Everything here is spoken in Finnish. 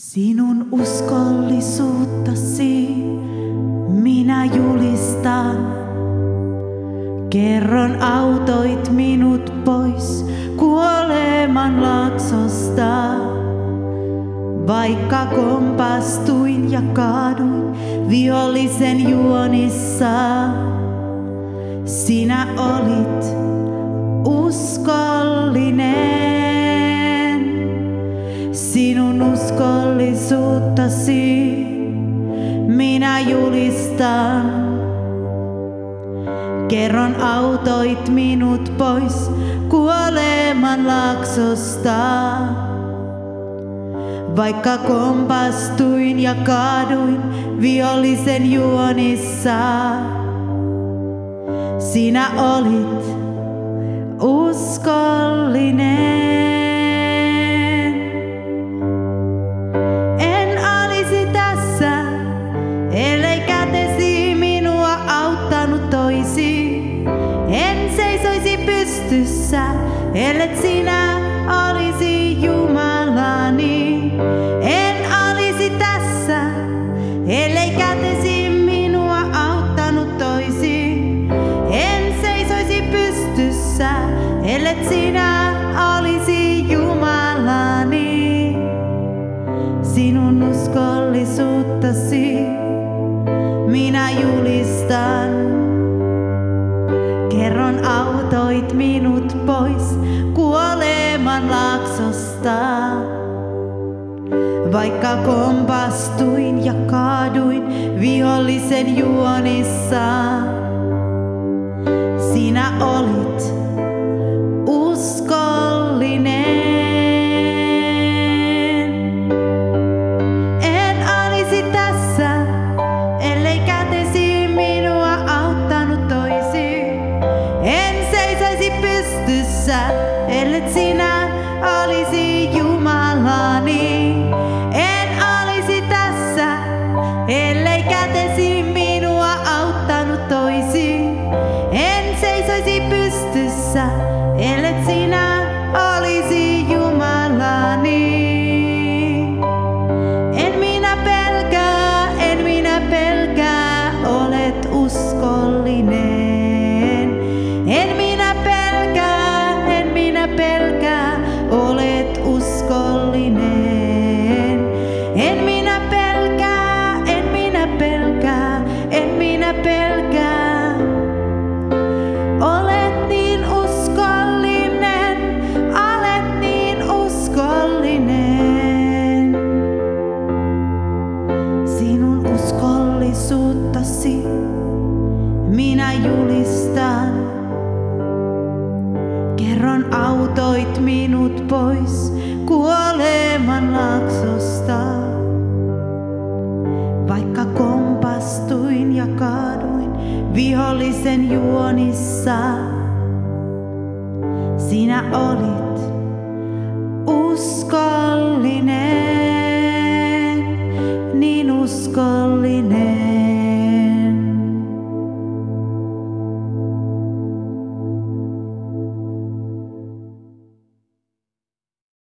Sinun uskollisuuttasi minä julistan. Kerron autoit minut pois kuoleman laaksosta. Vaikka kompastuin ja kaaduin vihollisen juonissa, sinä olit uskollinen. Sinun uskollisuuttasi minä julistan. Kerron autoit minut pois kuoleman laaksosta. Vaikka kompastuin ja kaaduin vihollisen juonissa, sinä olit uskollinen. Pystyssä, ellet sinä olisi Jumalani. En olisi tässä, ellei kätesi minua auttanut toisi. En seisoisi pystyssä, ellet sinä olisi Jumalani. Sinun uskollisuuttasi minä julistan. Autoit minut pois kuoleman laaksosta. Vaikka kompastuin ja kaaduin vihollisen juonissa, En minä en minä en minä. Olet niin uskollinen, olet niin uskollinen. Sinun uskollisuuttasi minä julistan. Minut pois kuoleman laaksosta. Vaikka kompastuin ja kaaduin vihollisen juonissa, sinä olit uskollinen,